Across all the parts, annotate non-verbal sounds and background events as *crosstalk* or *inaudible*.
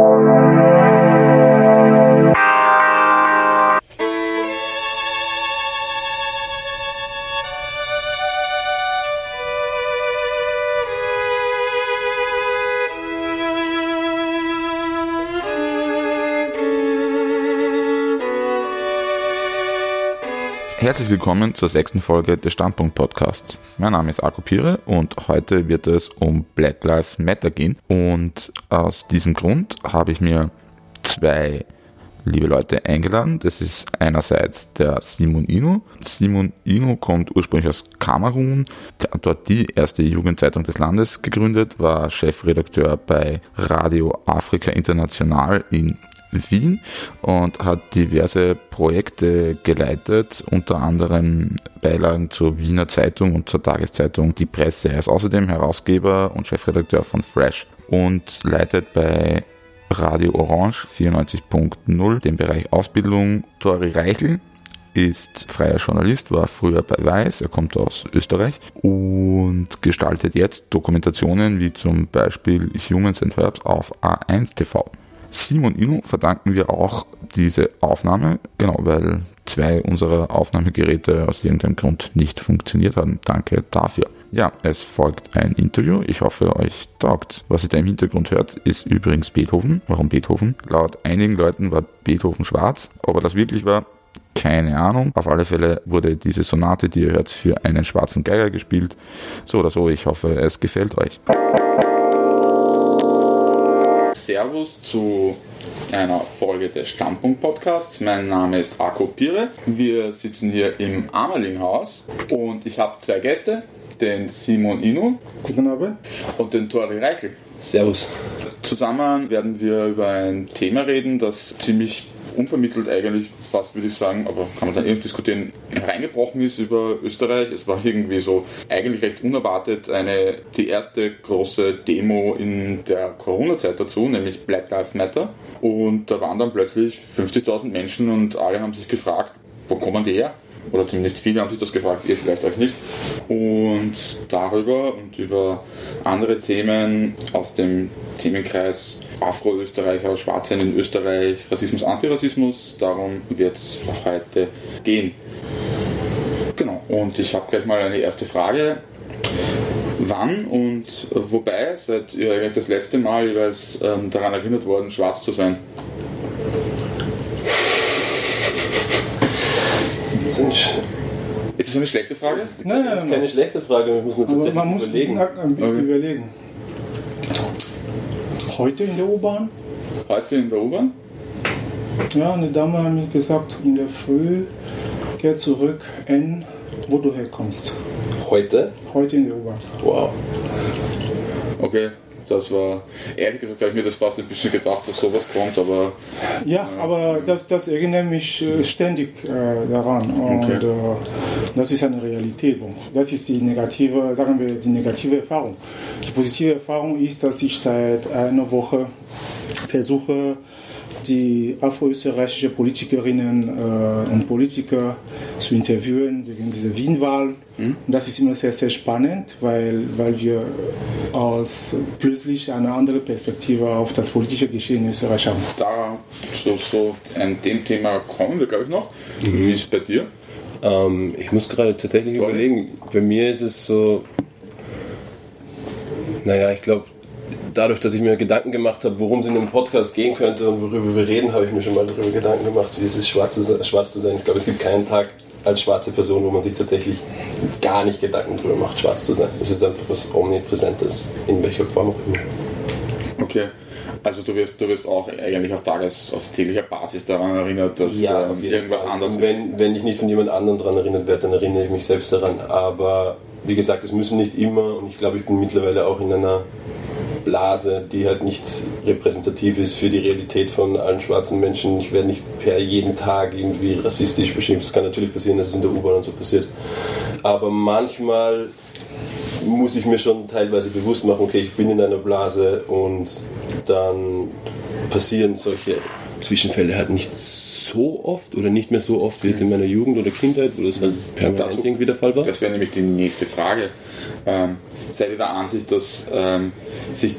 Thank you. Herzlich willkommen zur sechsten Folge des Standpunkt Podcasts. Mein Name ist Akku Pire und heute wird es um Black Lives Matter gehen. Und aus diesem Grund habe ich mir zwei liebe Leute eingeladen. Das ist einerseits der Simon Ino. Simon Ino kommt ursprünglich aus Kamerun, hat dort die erste Jugendzeitung des Landes gegründet, war Chefredakteur bei Radio Afrika International in Wien und hat diverse Projekte geleitet, unter anderem Beilagen zur Wiener Zeitung und zur Tageszeitung Die Presse. Er ist außerdem Herausgeber und Chefredakteur von Fresh und leitet bei Radio Orange 94.0 den Bereich Ausbildung. Tori Reichel ist freier Journalist, war früher bei Weiß, er kommt aus Österreich und gestaltet jetzt Dokumentationen wie zum Beispiel Humans and Verbs auf A1 TV. Simon Inu verdanken wir auch diese Aufnahme, genau, weil zwei unserer Aufnahmegeräte aus irgendeinem Grund nicht funktioniert haben. Danke dafür. Ja, es folgt ein Interview. Ich hoffe, euch taugt. Was ihr da im Hintergrund hört, ist übrigens Beethoven. Warum Beethoven? Laut einigen Leuten war Beethoven schwarz, aber das wirklich war, keine Ahnung. Auf alle Fälle wurde diese Sonate, die ihr hört, für einen schwarzen Geiger gespielt. So oder so, ich hoffe, es gefällt euch. Servus zu einer Folge des Standpunkt Podcasts. Mein Name ist Arko Pire. Wir sitzen hier im Amerlinghaus und ich habe zwei Gäste, den Simon Inu. Guten Abend. Und den Tori Reichel. Servus. Zusammen werden wir über ein Thema reden, das ziemlich unvermittelt eigentlich, fast würde ich sagen, aber kann man dann irgendwie diskutieren, hereingebrochen ist über Österreich. Es war irgendwie so eigentlich recht unerwartet eine, die erste große Demo in der Corona-Zeit dazu, nämlich Black Lives Matter. Und da waren dann plötzlich 50.000 Menschen und alle haben sich gefragt, wo kommen die her? Oder zumindest viele haben sich das gefragt, ihr vielleicht euch nicht. Und darüber und über andere Themen aus dem Themenkreis Afro-Österreicher, Schwarze in Österreich, Rassismus, Antirassismus, darum wird es heute gehen. Genau, und ich habe gleich mal eine erste Frage. Wann und wobei seid ihr eigentlich das letzte Mal jeweils ähm, daran erinnert worden, schwarz zu sein? Ist das eine schlechte Frage? Das ist, nein, nein, das ist keine schlechte Frage, man muss nur tatsächlich man muss überlegen. Ein bisschen okay. überlegen. Heute in der U-Bahn? Heute in der U-Bahn? Ja, eine Dame hat mir gesagt, in der Früh, geh zurück N, wo du herkommst. Heute? Heute in der U-Bahn. Wow. Okay, das war, ehrlich gesagt, habe ich mir das fast ein bisschen gedacht, dass sowas kommt, aber. Ja, äh, aber das, das erinnert mich äh, ständig äh, daran. Und okay. Äh, das ist eine Realität. Das ist die negative, sagen wir, die negative Erfahrung. Die positive Erfahrung ist, dass ich seit einer Woche versuche, die afroösterreichische Politikerinnen äh, und Politiker zu interviewen wegen dieser Wien-Wahl. Mhm. Und das ist immer sehr, sehr spannend, weil, weil wir aus plötzlich eine andere Perspektive auf das politische Geschehen in Österreich haben. Da so, so an dem Thema kommen wir, glaube ich, noch. Mhm. Wie ist es bei dir? Ähm, ich muss gerade tatsächlich Sorry. überlegen. Bei mir ist es so, naja, ich glaube, dadurch, dass ich mir Gedanken gemacht habe, worum es in dem Podcast gehen könnte und worüber wir reden, habe ich mir schon mal darüber Gedanken gemacht, wie es ist, schwarz zu, schwarz zu sein. Ich glaube, es gibt keinen Tag als schwarze Person, wo man sich tatsächlich gar nicht Gedanken darüber macht, schwarz zu sein. Es ist einfach was Omnipräsentes, in welcher Form auch immer. Okay. Also du wirst, du wirst auch eigentlich auf Tages, auf täglicher Basis daran erinnert, dass ja, ähm, irgendwas Fall. anderes wenn, ist. Wenn ich nicht von jemand anderem daran erinnert werde, dann erinnere ich mich selbst daran. Aber wie gesagt, es müssen nicht immer und ich glaube, ich bin mittlerweile auch in einer Blase, die halt nicht repräsentativ ist für die Realität von allen schwarzen Menschen. Ich werde nicht per jeden Tag irgendwie rassistisch beschimpft. Es kann natürlich passieren, dass es in der U-Bahn und so passiert. Aber manchmal muss ich mir schon teilweise bewusst machen, okay, ich bin in einer Blase und dann passieren solche Zwischenfälle halt nicht so oft oder nicht mehr so oft wie jetzt in meiner Jugend oder Kindheit, wo das halt permanent irgendwie der Fall war. Das wäre nämlich die nächste Frage. Ähm, seid ihr der Ansicht, dass ähm, sich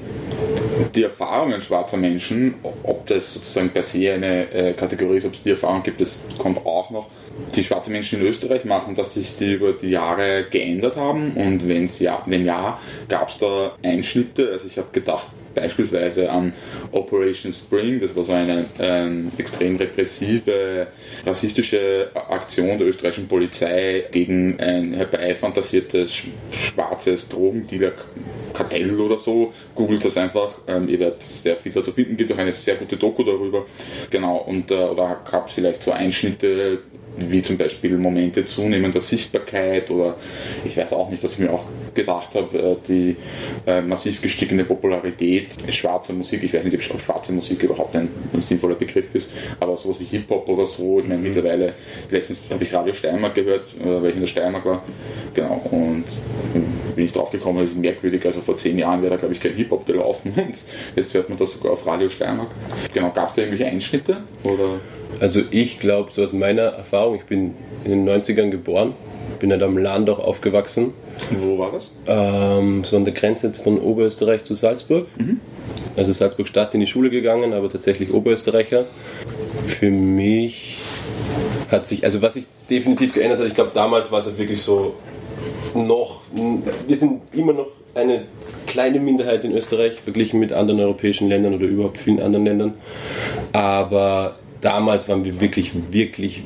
die Erfahrungen schwarzer Menschen, ob das sozusagen per se eine äh, Kategorie ist, ob es die Erfahrung gibt, das kommt auch noch. Die schwarzen Menschen in Österreich machen, dass sich die über die Jahre geändert haben und wenn's ja, wenn ja, gab es da Einschnitte. Also ich habe gedacht, beispielsweise an Operation Spring, das war so eine ähm, extrem repressive, rassistische Aktion der österreichischen Polizei gegen ein herbeifantasiertes schwarzes Drogendealer-Kartell oder so. Googelt das einfach, ähm, ihr werdet sehr viel dazu finden, gibt auch eine sehr gute Doku darüber. Genau, und äh, oder gab es vielleicht so Einschnitte, wie zum Beispiel Momente zunehmender Sichtbarkeit oder ich weiß auch nicht, was ich mir auch gedacht habe, äh, die äh, massiv gestiegene Popularität schwarzer Musik. Ich weiß nicht, ob schwarze Musik überhaupt ein, sinnvoller Begriff ist, aber sowas wie Hip-Hop oder so. Ich meine, mhm. mittlerweile, letztens habe ich Radio Steiermark gehört, äh, weil ich in der Steiermark war. Genau, und bin ich drauf gekommen, das ist merkwürdig. Also vor zehn Jahren wäre da, glaube ich, kein Hip-Hop gelaufen *laughs* und jetzt hört man das sogar auf Radio Steiermark. Genau, gab es da irgendwelche Einschnitte? Oder? Also ich glaube, so aus meiner Erfahrung, ich bin in den 90ern geboren, bin halt am Land auch aufgewachsen wo war das? Ähm, so an der Grenze von Oberösterreich zu Salzburg. Mhm. Also Salzburg Stadt in die Schule gegangen, aber tatsächlich Oberösterreicher. Für mich hat sich, also was sich definitiv geändert hat, ich glaube damals war es halt wirklich so noch, wir sind immer noch eine kleine Minderheit in Österreich verglichen mit anderen europäischen Ländern oder überhaupt vielen anderen Ländern. Aber damals waren wir wirklich, wirklich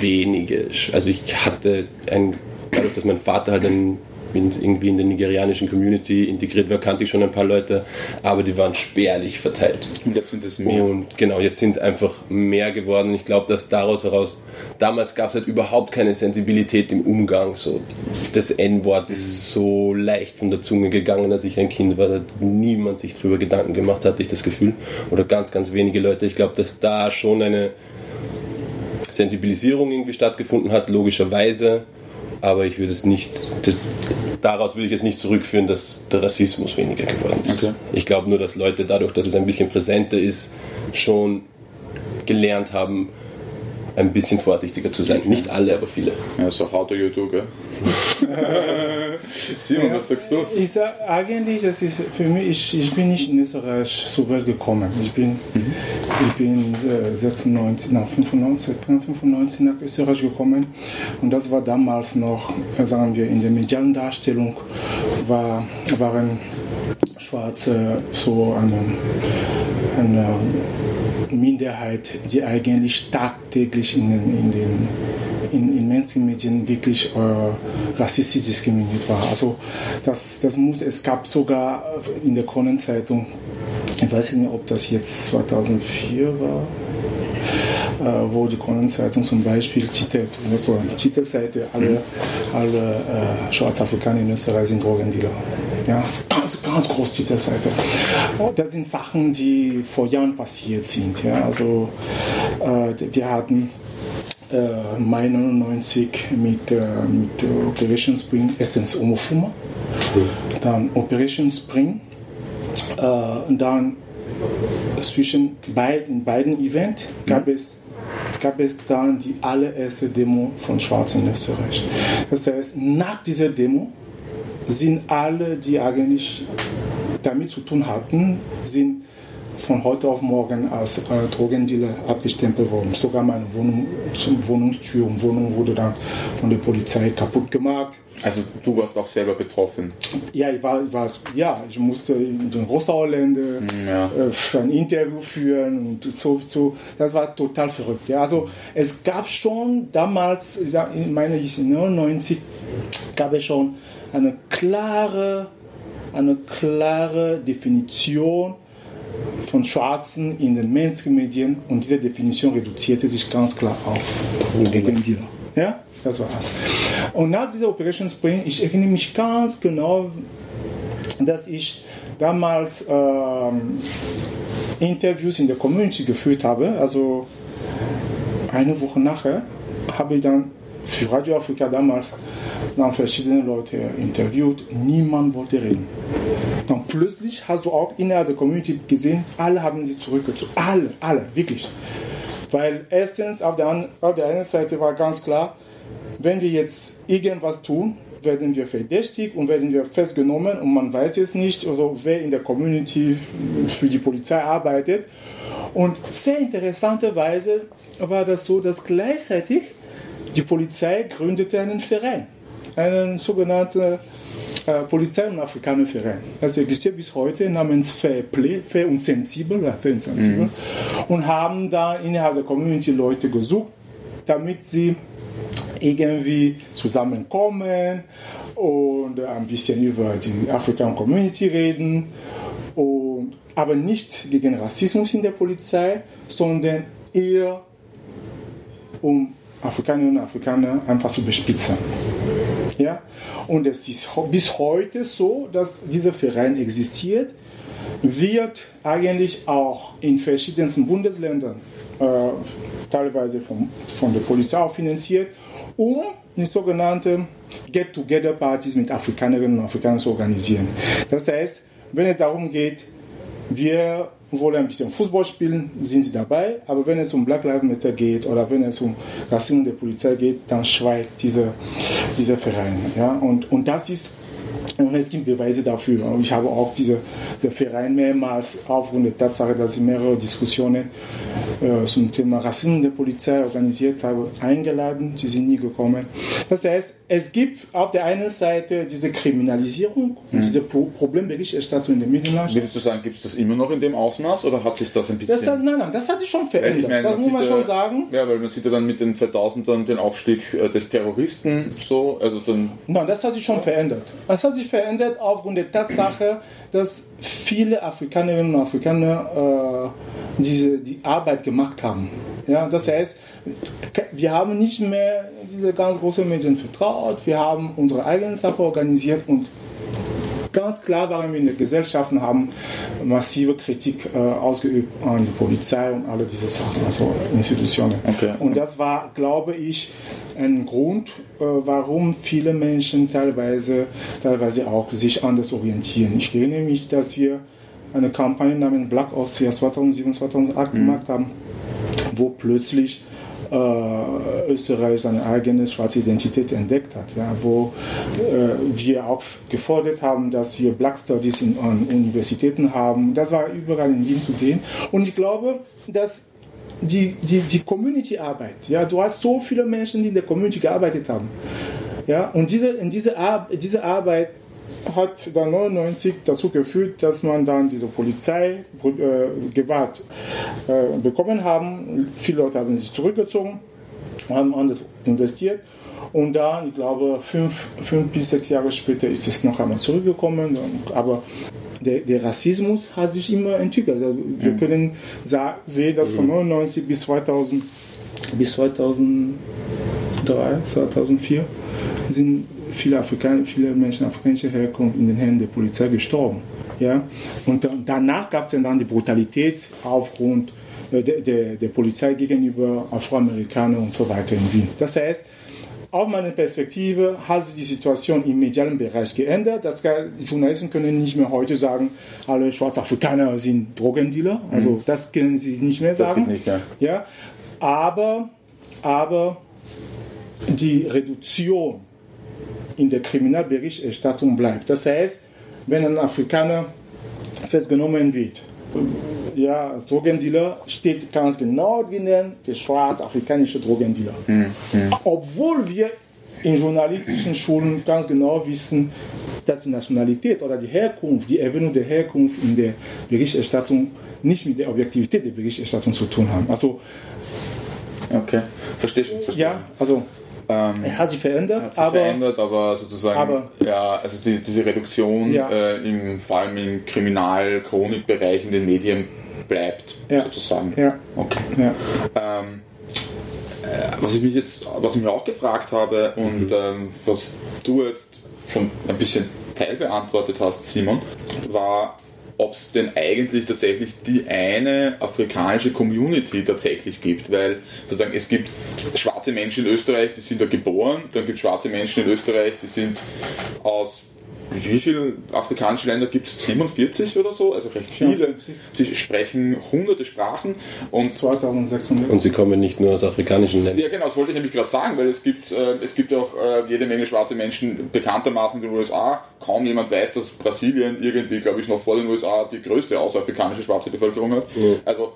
wenige. Also ich hatte ein dadurch, dass mein Vater halt ein irgendwie in der nigerianischen Community integriert war, kannte ich schon ein paar Leute, aber die waren spärlich verteilt. Und jetzt sind es mehr. Und genau, jetzt sind es einfach mehr geworden. Ich glaube, dass daraus heraus, damals gab es halt überhaupt keine Sensibilität im Umgang. So, das N-Wort ist so leicht von der Zunge gegangen, als ich ein Kind war, da niemand sich darüber Gedanken gemacht, hatte ich das Gefühl. Oder ganz, ganz wenige Leute. Ich glaube, dass da schon eine Sensibilisierung irgendwie stattgefunden hat, logischerweise aber ich würde es nicht, das, daraus würde ich es nicht zurückführen, dass der Rassismus weniger geworden ist. Okay. Ich glaube nur, dass Leute dadurch, dass es ein bisschen präsenter ist, schon gelernt haben, ein bisschen vorsichtiger zu sein. Nicht alle, aber viele. Ja, so how do you do, gell? *laughs* Simon, ja, was sagst du? Ich sage eigentlich, das ist für mich, ich, ich bin nicht in Österreich zur Welt gekommen. Ich bin, mhm. ich bin äh, 96, nach 95, 95 nach Österreich gekommen und das war damals noch, äh, sagen wir, in der medialen Darstellung war, waren Schwarze so eine, eine Minderheit, die eigentlich tagtäglich in den, in den in, in Mainstream-Medien wirklich äh, rassistisch diskriminiert war. Also das, das muss, es gab sogar in der Kronenzeitung, ich weiß nicht, ob das jetzt 2004 war, äh, wo die Kronenzeitung zum Beispiel titelt, so eine Titelseite, alle, alle äh, Schwarzafrikaner in Österreich sind Drogendealer. Ja, ganz, ganz groß Titelseite. Das sind Sachen, die vor Jahren passiert sind. Ja, also äh, wir hatten äh, Mai 99 mit, äh, mit Operation Spring Essence Omofuma, dann Operation Spring, äh, dann zwischen beiden, beiden Events gab mhm. es gab es dann die allererste Demo von Schwarzen in Österreich. Das heißt, nach dieser Demo sind alle, die eigentlich damit zu tun hatten, sind von heute auf morgen als äh, Drogendealer abgestempelt worden. Sogar meine Wohnung, Wohnungstür und Wohnung wurde dann von der Polizei kaputt gemacht. Also du warst auch selber betroffen? Ja, ich war, ich war ja, ich musste in den Rossauländer ja. äh, ein Interview führen und so, so. Das war total verrückt. Ja. Also es gab schon damals, ich meine ich 99, gab es schon eine klare, eine klare Definition von Schwarzen in den Mainstream-Medien und diese Definition reduzierte sich ganz klar auf Drogendealer. Ja, das war's. Und nach dieser Operation Spring, ich erinnere mich ganz genau, dass ich damals ähm, Interviews in der Community geführt habe. Also eine Woche nachher habe ich dann für Radio Afrika damals dann verschiedene Leute interviewt. Niemand wollte reden. Dann plötzlich hast du auch innerhalb der Community gesehen, alle haben sie zurückgezogen. Alle, alle, wirklich. Weil erstens auf der, auf der einen Seite war ganz klar, wenn wir jetzt irgendwas tun, werden wir verdächtigt und werden wir festgenommen und man weiß jetzt nicht, also wer in der Community für die Polizei arbeitet. Und sehr interessanterweise war das so, dass gleichzeitig die Polizei gründete einen Verein, einen sogenannten äh, Polizei- und Afrikanerverein. Das existiert bis heute namens Fair Play, Fair und Sensibel, Fair und, Sensibel mhm. und haben da innerhalb der Community Leute gesucht, damit sie irgendwie zusammenkommen und ein bisschen über die African Community reden, und, aber nicht gegen Rassismus in der Polizei, sondern eher um Afrikanerinnen und Afrikaner einfach zu bespitzen. Ja? Und es ist bis heute so, dass dieser Verein existiert, wird eigentlich auch in verschiedensten Bundesländern äh, teilweise vom, von der Polizei auch finanziert um die sogenannte Get-Together-Partys mit Afrikanerinnen und Afrikanern zu organisieren. Das heißt, wenn es darum geht, wir wollen ein bisschen Fußball spielen, sind sie dabei, aber wenn es um Black Lives Matter geht oder wenn es um Rassismus der Polizei geht, dann schweigt dieser, dieser Verein. Ja? Und, und das ist und *laughs* es gibt Beweise dafür. Ich habe auch diese, diese Verein mehrmals aufgrund der Tatsache, dass ich mehrere Diskussionen äh, zum Thema Rassismus der Polizei organisiert habe, eingeladen. Sie sind nie gekommen. Das heißt, es gibt auf der einen Seite diese Kriminalisierung und mhm. diese Pro Problemberichterstattung in der Medienlandschaft. Würdest du sagen, gibt es das immer noch in dem Ausmaß oder hat sich das ein bisschen... Das hat, nein, nein, das hat sich schon verändert. Meine, das muss man schon sagen. Ja, weil man sieht ja dann mit den 2000ern den Aufstieg äh, des Terroristen so, also dann... Nein, das hat sich schon verändert. Das hat sich verändert aufgrund der Tatsache, dass viele Afrikanerinnen und Afrikaner äh, diese, die Arbeit gemacht haben. Ja, das heißt, wir haben nicht mehr diese ganz großen Medien vertraut, wir haben unsere eigene Sache organisiert und ganz klar waren wir in der Gesellschaft und haben massive Kritik äh, ausgeübt an die Polizei und alle diese Sachen, also Institutionen. Okay. Und das war, glaube ich, ein Grund, äh, warum viele Menschen teilweise, teilweise auch sich anders orientieren. Ich erinnere mich, dass wir eine Kampagne namens Black Austria 2007, 2008 mhm. gemacht haben, wo plötzlich äh, Österreich seine eigene schwarze Identität entdeckt hat, ja, wo äh, wir auch gefordert haben, dass wir Black Studies in, an Universitäten haben. Das war überall in Wien zu sehen. Und ich glaube, dass die, die, die Community-Arbeit, ja, du hast so viele Menschen, die in der Community gearbeitet haben. Ja, und diese, in diese, Ar diese Arbeit hat dann 99 dazu geführt, dass man dann diese Polizeigewalt äh, äh, bekommen haben. Viele Leute haben sich zurückgezogen, haben anders investiert. Und dann, ich glaube, fünf, fünf bis sechs Jahre später ist es noch einmal zurückgekommen. Aber der, der Rassismus hat sich immer entwickelt. Also wir mhm. können sehen, dass von 99 bis 2000 bis 2003, 2004 sind viele, Afrikaner, viele Menschen afrikanischer Herkunft in den Händen der Polizei gestorben. Ja? Und danach gab es dann die Brutalität aufgrund äh, der, der, der Polizei gegenüber Afroamerikanern und so weiter in Wien. Das heißt, aus meiner Perspektive hat sich die Situation im medialen Bereich geändert. Das Journalisten können nicht mehr heute sagen, alle Schwarzafrikaner sind Drogendealer. Also mhm. das können sie nicht mehr sagen. Nicht, ja. ja. Aber, aber die Reduktion in der Kriminalberichterstattung bleibt. Das heißt, wenn ein Afrikaner festgenommen wird, ja, Drogendealer steht ganz genau drinnen, der schwarz-afrikanische Drogendealer. Mhm. Obwohl wir in journalistischen Schulen ganz genau wissen, dass die Nationalität oder die Herkunft, die Erwähnung der Herkunft in der Berichterstattung nicht mit der Objektivität der Berichterstattung zu tun haben. Also, okay, verstehe ich. Ja, also ähm, er hat sich verändert, hat sich aber, verändert, aber sozusagen, aber, ja, also die, diese Reduktion, ja. äh, im, vor allem im Kriminal-Chronikbereich in den Medien bleibt, ja. sozusagen. Ja. Okay. Ja. Ähm, äh, was ich mich jetzt, was ich mir auch gefragt habe und mhm. ähm, was du jetzt schon ein bisschen teilbeantwortet hast, Simon, war ob es denn eigentlich tatsächlich die eine afrikanische Community tatsächlich gibt, weil sozusagen es gibt schwarze Menschen in Österreich, die sind da geboren, dann gibt es schwarze Menschen in Österreich, die sind aus wie viele afrikanische Länder gibt es? 47 oder so? Also recht viele. Sie sprechen hunderte Sprachen und 2600. Und sie kommen nicht nur aus afrikanischen Ländern. Ja, genau, das wollte ich nämlich gerade sagen, weil es gibt, äh, es gibt auch äh, jede Menge schwarze Menschen, bekanntermaßen in den USA. Kaum jemand weiß, dass Brasilien irgendwie, glaube ich, noch vor den USA die größte außerafrikanische schwarze Bevölkerung hat. Ja. Also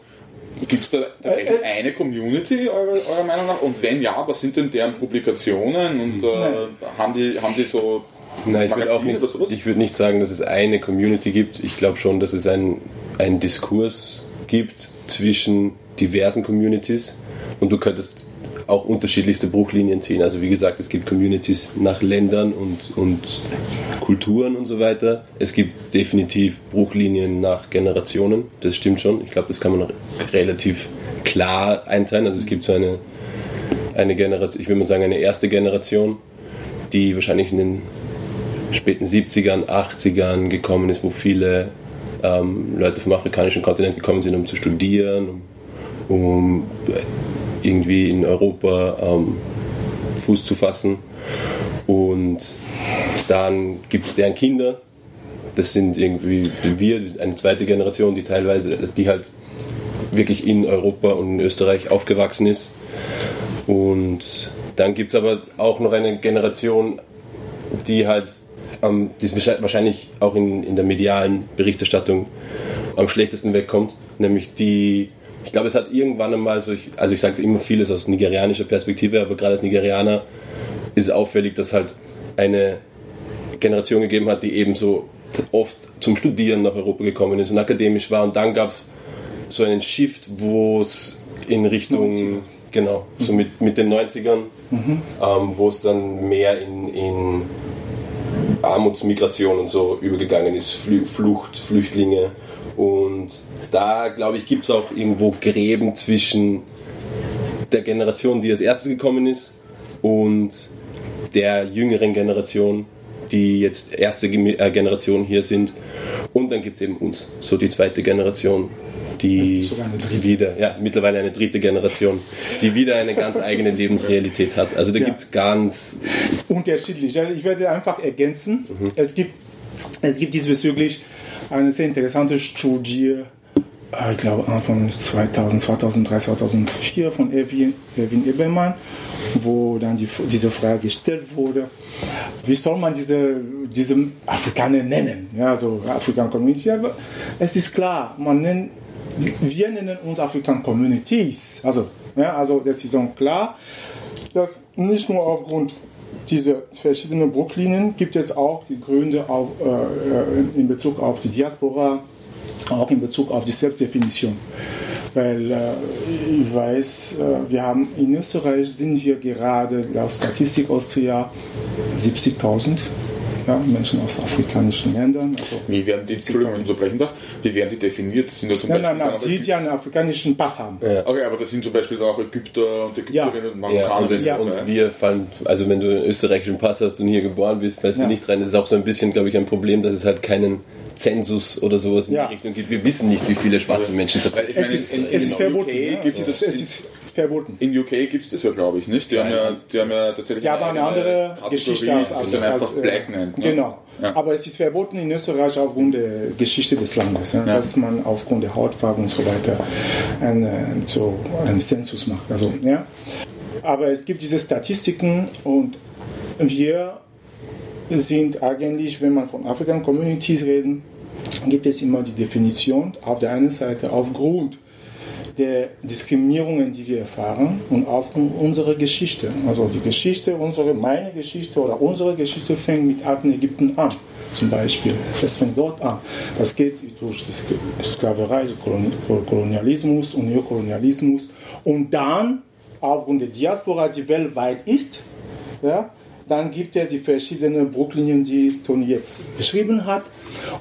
Gibt es da tatsächlich äh, äh, eine Community eurer, eurer, Meinung nach? Und wenn ja, was sind denn deren Publikationen und äh, haben, die, haben die so Nein, ich würde auch nicht, ich würde nicht sagen, dass es eine Community gibt. Ich glaube schon, dass es einen, einen Diskurs gibt zwischen diversen Communities und du könntest auch unterschiedlichste Bruchlinien ziehen. Also wie gesagt, es gibt Communities nach Ländern und, und Kulturen und so weiter. Es gibt definitiv Bruchlinien nach Generationen, das stimmt schon. Ich glaube, das kann man relativ klar einteilen. Also es gibt so eine, eine Generation, ich würde mal sagen, eine erste Generation, die wahrscheinlich in den späten 70ern, 80ern gekommen ist, wo viele ähm, Leute vom afrikanischen Kontinent gekommen sind, um zu studieren, um, um irgendwie in Europa ähm, Fuß zu fassen. Und dann gibt es deren Kinder, das sind irgendwie wir, eine zweite Generation, die teilweise, die halt wirklich in Europa und in Österreich aufgewachsen ist. Und dann gibt es aber auch noch eine Generation, die halt ähm, die wahrscheinlich auch in, in der medialen Berichterstattung am schlechtesten wegkommt, nämlich die, ich glaube, es hat irgendwann einmal so, ich, also ich sage immer vieles aus nigerianischer Perspektive, aber gerade als Nigerianer ist es auffällig, dass halt eine Generation gegeben hat, die eben so oft zum Studieren nach Europa gekommen ist und akademisch war und dann gab es so einen Shift, wo es in Richtung 90er. genau, so mit, mit den 90ern, mhm. ähm, wo es dann mehr in, in Armutsmigration und so übergegangen ist, Flucht, Flüchtlinge. Und da, glaube ich, gibt es auch irgendwo Gräben zwischen der Generation, die als erstes gekommen ist, und der jüngeren Generation, die jetzt erste äh, Generation hier sind. Und dann gibt es eben uns, so die zweite Generation, die wieder, ja, mittlerweile eine dritte Generation, die wieder eine ganz eigene Lebensrealität hat. Also da ja. gibt es ganz unterschiedlich. Ich werde einfach ergänzen. Mhm. Es gibt es gibt diesbezüglich eine sehr interessante Studie, ich glaube Anfang 2000, 2003, 2004 von Erwin, Erwin Ebermann, wo dann die, diese Frage gestellt wurde, wie soll man diese, diese Afrikaner nennen? Ja, also African Community. Aber es ist klar, man nennt wir nennen uns African Communities. Also, ja, also das ist auch klar, dass nicht nur aufgrund dieser verschiedenen Bruchlinien gibt es auch die Gründe auf, äh, in Bezug auf die Diaspora, auch in Bezug auf die Selbstdefinition. Weil äh, ich weiß, äh, wir haben in Österreich sind wir gerade laut Statistik Austria 70.000 ja, Menschen aus afrikanischen Ländern. Also wie werden die, Entschuldigung, unterbrechen darf, wie werden die definiert? Sind da zum nein, Beispiel nein, nein, die, die einen afrikanischen Pass haben. Ja. Okay, aber das sind zum Beispiel auch Ägypter und Ägypterinnen ja. und Marokkaner. Ja, und, das, ja. und wir fallen, also wenn du einen österreichischen Pass hast und hier geboren bist, fällst du nicht rein. Das ist auch so ein bisschen, glaube ich, ein Problem, dass es halt keinen Zensus oder sowas in die Richtung gibt. Wir wissen nicht, wie viele schwarze Menschen tatsächlich es ist. Es ist verboten. Es ist verboten. In UK gibt es das ja, glaube ich, nicht? Die, haben ja, die haben ja tatsächlich die haben eine, andere Geschichte als, als, als, Black nennt. Ne? Genau. Ja. Aber es ist verboten in Österreich aufgrund der Geschichte des Landes, ja, dass man aufgrund der Hautfarbe und so weiter einen, so einen Zensus macht. Also, ja. Aber es gibt diese Statistiken und wir sind eigentlich, wenn man von African Communities reden, gibt es immer die Definition auf der einen Seite aufgrund der Diskriminierungen, die wir erfahren und aufgrund unserer Geschichte. Also die Geschichte, unsere, meine Geschichte oder unsere Geschichte fängt mit alten Ägypten an, zum Beispiel. Das fängt dort an. Das geht durch die Sklaverei, Kolonialismus und Neokolonialismus und dann aufgrund der Diaspora, die weltweit ist, ja, dann gibt es die verschiedenen Bruchlinien, die Toni jetzt beschrieben hat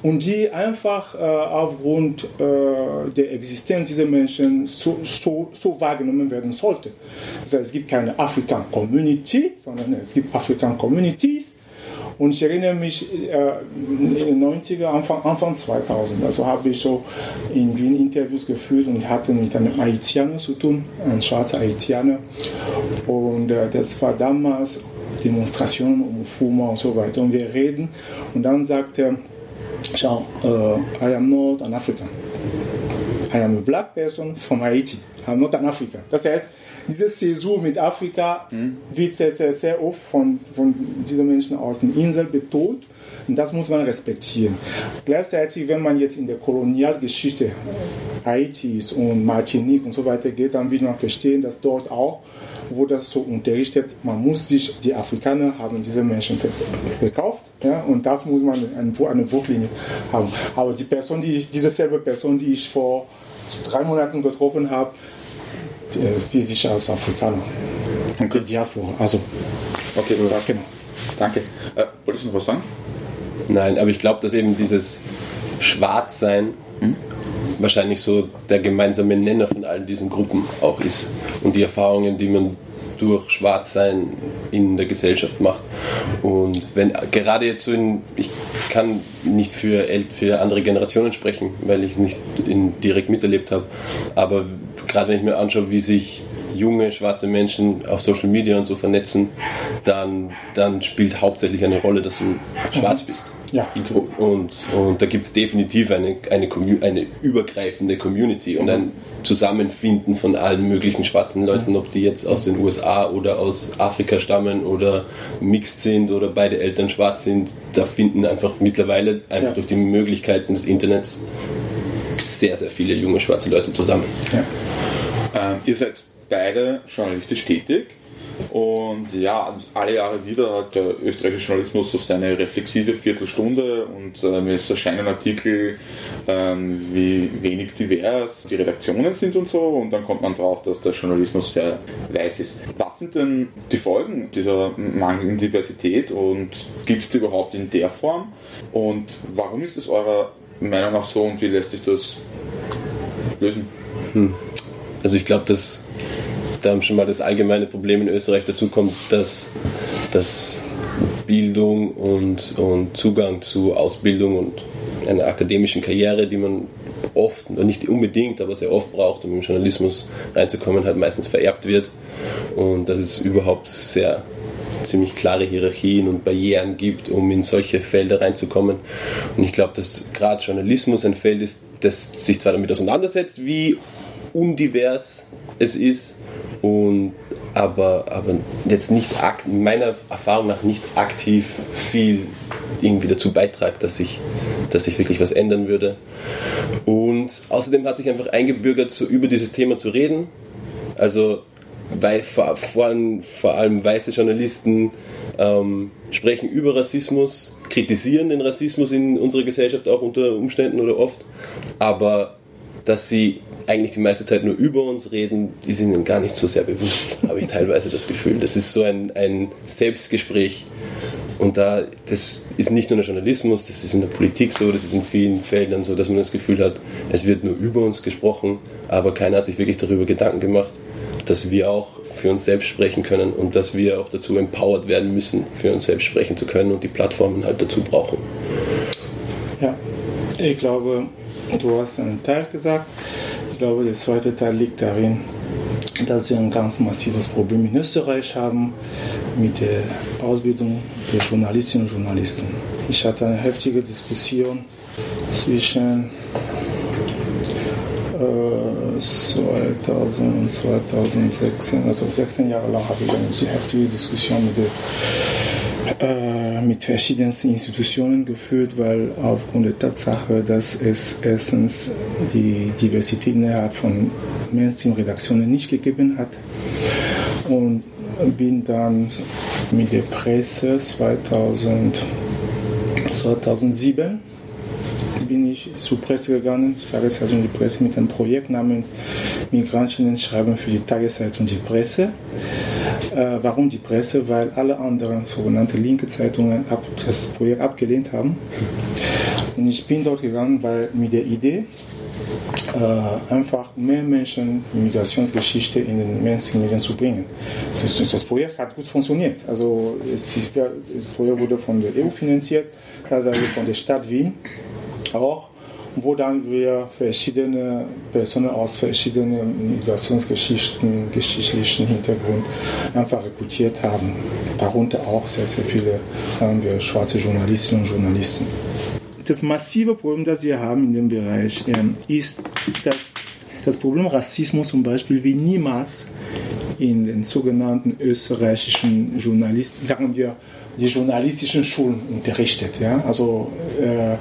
und die einfach äh, aufgrund äh, der Existenz dieser Menschen so, so, so, wahrgenommen werden sollte. Das heißt, es gibt keine African Community, sondern es gibt African Communities. Und ich erinnere mich äh, in den 90er, Anfang, Anfang 2000, also habe ich so in Wien Interviews geführt und hatte mit einem Haitianer zu tun, einem schwarzen Haitianer. Und äh, das war damals Demonstrationen um Fuma und so weiter. Und wir reden und dann sagt er, schau, uh, I am not an African. I am a black person from Haiti. I am not an African. Das heißt, diese Zäsur mit Afrika mhm. wird sehr, sehr, sehr oft von, von diesen Menschen aus den Inseln betont. Und das muss man respektieren. Gleichzeitig, wenn man jetzt in der Kolonialgeschichte Haitis und Martinique und so weiter geht, dann wird man verstehen, dass dort auch wurde das so unterrichtet, man muss sich, die Afrikaner haben diese Menschen verkauft ja, und das muss man eine, eine Bruchlinie haben. Aber die Person, die, diese selbe Person, die ich vor drei Monaten getroffen habe, sie sich als Afrikaner. Okay. Diaspora. Also. Okay, ja, genau. Danke. Äh, wolltest du noch was sagen? Nein, aber ich glaube, dass eben dieses Schwarzsein hm? Wahrscheinlich so der gemeinsame Nenner von all diesen Gruppen auch ist. Und die Erfahrungen, die man durch Schwarzsein in der Gesellschaft macht. Und wenn gerade jetzt so in, ich kann nicht für, für andere Generationen sprechen, weil ich es nicht in, direkt miterlebt habe, aber gerade wenn ich mir anschaue, wie sich junge schwarze Menschen auf Social Media und so vernetzen, dann, dann spielt hauptsächlich eine Rolle, dass du schwarz mhm. bist. Ja. Und, und da gibt es definitiv eine, eine, eine übergreifende Community und ein Zusammenfinden von allen möglichen schwarzen Leuten, ob die jetzt aus den USA oder aus Afrika stammen oder mixed sind oder beide Eltern schwarz sind. Da finden einfach mittlerweile einfach ja. durch die Möglichkeiten des Internets sehr, sehr viele junge schwarze Leute zusammen. Ja. Ähm, ihr seid beide journalistisch tätig. Und ja, alle Jahre wieder hat der österreichische Journalismus so seine reflexive Viertelstunde und ähm, es erscheinen Artikel ähm, wie wenig divers die Redaktionen sind und so und dann kommt man drauf, dass der Journalismus sehr weiß ist. Was sind denn die Folgen dieser mangelnden Diversität und gibt es die überhaupt in der Form? Und warum ist es eurer Meinung nach so und wie lässt sich das lösen? Hm. Also ich glaube, dass da schon mal das allgemeine Problem in Österreich dazu kommt, dass, dass Bildung und, und Zugang zu Ausbildung und einer akademischen Karriere, die man oft, nicht unbedingt, aber sehr oft braucht, um im Journalismus reinzukommen, halt meistens vererbt wird. Und dass es überhaupt sehr ziemlich klare Hierarchien und Barrieren gibt, um in solche Felder reinzukommen. Und ich glaube, dass gerade Journalismus ein Feld ist, das sich zwar damit auseinandersetzt, wie undivers es ist, und aber, aber jetzt nicht meiner Erfahrung nach nicht aktiv viel irgendwie dazu beitragt, dass sich, dass sich wirklich was ändern würde. Und außerdem hat sich einfach eingebürgert, so über dieses Thema zu reden. Also weil vor, vor, allem, vor allem weiße Journalisten ähm, sprechen über Rassismus, kritisieren den Rassismus in unserer Gesellschaft auch unter Umständen oder oft, aber dass sie eigentlich die meiste Zeit nur über uns reden, ist ihnen gar nicht so sehr bewusst, *laughs* habe ich teilweise das Gefühl. Das ist so ein, ein Selbstgespräch. Und da, das ist nicht nur der Journalismus, das ist in der Politik so, das ist in vielen Feldern so, dass man das Gefühl hat, es wird nur über uns gesprochen, aber keiner hat sich wirklich darüber Gedanken gemacht, dass wir auch für uns selbst sprechen können und dass wir auch dazu empowered werden müssen, für uns selbst sprechen zu können und die Plattformen halt dazu brauchen. Ja, ich glaube, du hast einen Teil gesagt. Ich glaube, der zweite Teil liegt darin, dass wir ein ganz massives Problem in Österreich haben mit der Ausbildung der Journalistinnen und Journalisten. Ich hatte eine heftige Diskussion zwischen äh, 2000 und 2016, also 16 Jahre lang habe ich eine heftige Diskussion mit der äh, mit verschiedensten Institutionen geführt, weil aufgrund der Tatsache, dass es erstens die Diversität innerhalb von Mainstream-Redaktionen nicht gegeben hat und bin dann mit der Presse 2000, 2007 bin ich zur Presse gegangen, Tageszeitung die Presse mit einem Projekt namens Migrantinnen schreiben für die Tageszeitung die Presse. Äh, warum die Presse? Weil alle anderen sogenannte linke Zeitungen ab, das Projekt abgelehnt haben. Und ich bin dort gegangen, weil mit der Idee, äh, einfach mehr Menschen Migrationsgeschichte in den Mainstream-Medien zu bringen. Das, das, Projekt hat gut funktioniert. Also es, das Projekt wurde von der EU finanziert, teilweise von der Stadt Wien auch. Wo dann wir verschiedene Personen aus verschiedenen Migrationsgeschichten, geschichtlichen Hintergrund einfach rekrutiert haben. Darunter auch sehr, sehr viele haben wir schwarze Journalistinnen und Journalisten. Das massive Problem, das wir haben in dem Bereich, ähm, ist, dass das Problem Rassismus zum Beispiel wie niemals in den sogenannten österreichischen Journalisten, sagen wir, die journalistischen Schulen unterrichtet. Ja? Also äh,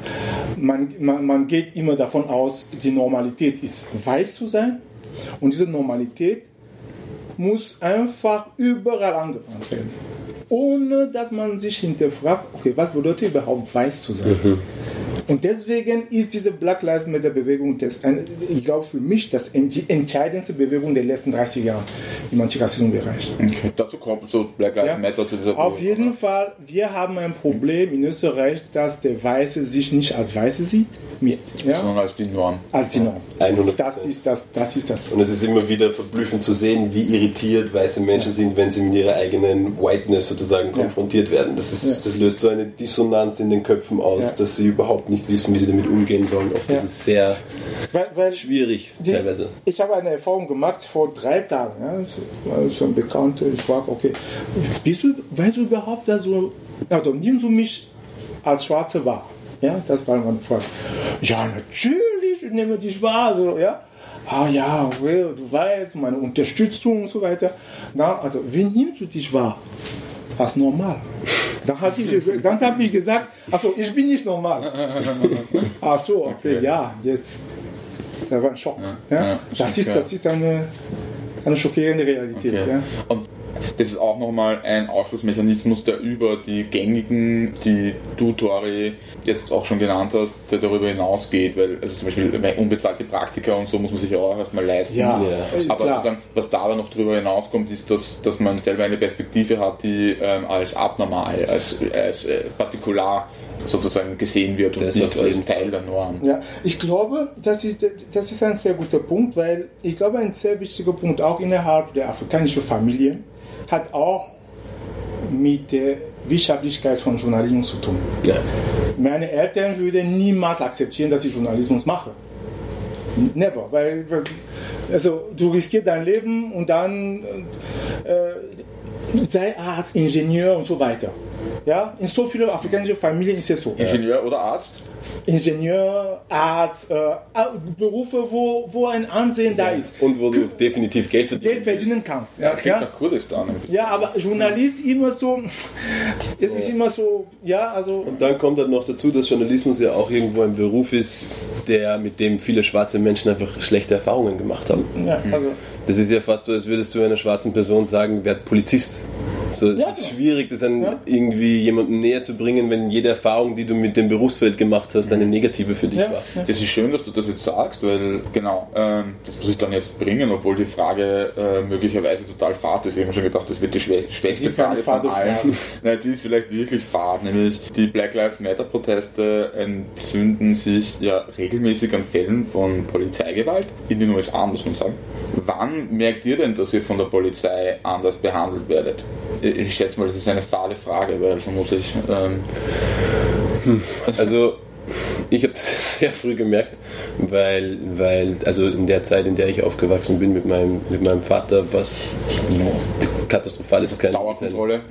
man, man, man geht immer davon aus, die Normalität ist weiß zu sein und diese Normalität muss einfach überall angewandt werden, ohne dass man sich hinterfragt, okay, was bedeutet überhaupt weiß zu sein? Mhm. Und deswegen ist diese Black Lives Matter Bewegung, das, ich glaube für mich, das die entscheidendste Bewegung der letzten 30 Jahre im Antirassismusbereich. Okay. Dazu kommt so Black Lives ja. Matter zu dieser Bewegung. Auf jeden oder? Fall, wir haben ein Problem in Österreich, dass der Weiße sich nicht als Weiße sieht, ja? sondern als die Norm. Als die Norm. 100%. Das ist das, das ist das. Und es ist immer wieder verblüffend zu sehen, wie irritiert weiße Menschen ja. sind, wenn sie mit ihrer eigenen Whiteness sozusagen konfrontiert werden. Das, ist, das löst so eine Dissonanz in den Köpfen aus, dass sie überhaupt nicht nicht wissen, wie sie damit umgehen sollen. Oft ja. ist es sehr weil, weil schwierig die, teilweise. Ich habe eine Erfahrung gemacht vor drei Tagen. Ja, so ein Bekannter, ich frage, okay, bist du, weißt du überhaupt, dass du, also nimmst du mich als Schwarze wahr? Ja, das war meine Frage. Ja, natürlich, ich nehme dich wahr. So, ja. Ah ja, du weißt, meine Unterstützung und so weiter. Na, also, wie nimmst du dich wahr? Als normal. Da habe ich, *laughs* habe ich gesagt, also ich bin nicht normal. *laughs* Ach so, okay, ja, jetzt. Das war ein Schock. Ja, ja. Das, ist, das ist eine, eine schockierende Realität. Okay. Ja. Das ist auch nochmal ein Ausschlussmechanismus, der über die gängigen, die du, Tori, jetzt auch schon genannt hast, der darüber hinausgeht, weil also zum Beispiel unbezahlte Praktika und so muss man sich auch erstmal leisten. Ja, aber sozusagen, was da aber noch darüber hinauskommt, ist, dass, dass man selber eine Perspektive hat, die ähm, als abnormal, als, als äh, partikular sozusagen gesehen wird und das nicht als Teil der Norm. Ja, ich glaube, das ist, das ist ein sehr guter Punkt, weil ich glaube, ein sehr wichtiger Punkt auch innerhalb der afrikanischen Familie hat auch mit der Wirtschaftlichkeit von Journalismus zu tun. Ja. Meine Eltern würden niemals akzeptieren, dass ich Journalismus mache. Never, weil also du riskierst dein Leben und dann äh, sei Arzt, Ingenieur und so weiter. Ja, in so vielen afrikanischen Familien ist es so. Ingenieur oder Arzt? Ingenieur, Arzt, äh, Berufe, wo, wo ein Ansehen ja. da ist. Und wo du definitiv Geld verdienen, Geld verdienen kannst. Ja, klingt ja? nach Kurdistan. Ja, aber Journalist immer so, es ist immer so, ja, also. Und dann kommt halt noch dazu, dass Journalismus ja auch irgendwo ein Beruf ist, der, mit dem viele schwarze Menschen einfach schlechte Erfahrungen gemacht haben. Ja, also. Das ist ja fast so, als würdest du einer schwarzen Person sagen, werd Polizist. So, es ja, ist genau. schwierig, das dann ja. irgendwie jemandem näher zu bringen, wenn jede Erfahrung, die du mit dem Berufsfeld gemacht hast, eine negative für dich ja. war. Das ist schön, dass du das jetzt sagst, weil genau, ähm, das muss ich dann jetzt bringen, obwohl die Frage äh, möglicherweise total fad ist. Ich habe schon gedacht, das wird die schwächste Frage von allen. *laughs* Nein, die ist vielleicht wirklich fad, nämlich die Black Lives Matter Proteste entzünden sich ja regelmäßig an Fällen von Polizeigewalt in den USA, muss man sagen. Wann merkt ihr denn, dass ihr von der Polizei anders behandelt werdet? Ich schätze mal, das ist eine fade Frage, weil vermutlich. Ähm, also ich habe es *laughs* sehr früh gemerkt, weil, weil, also in der Zeit, in der ich aufgewachsen bin mit meinem, mit meinem Vater, was katastrophal ist. Kein, Dauerkontrolle.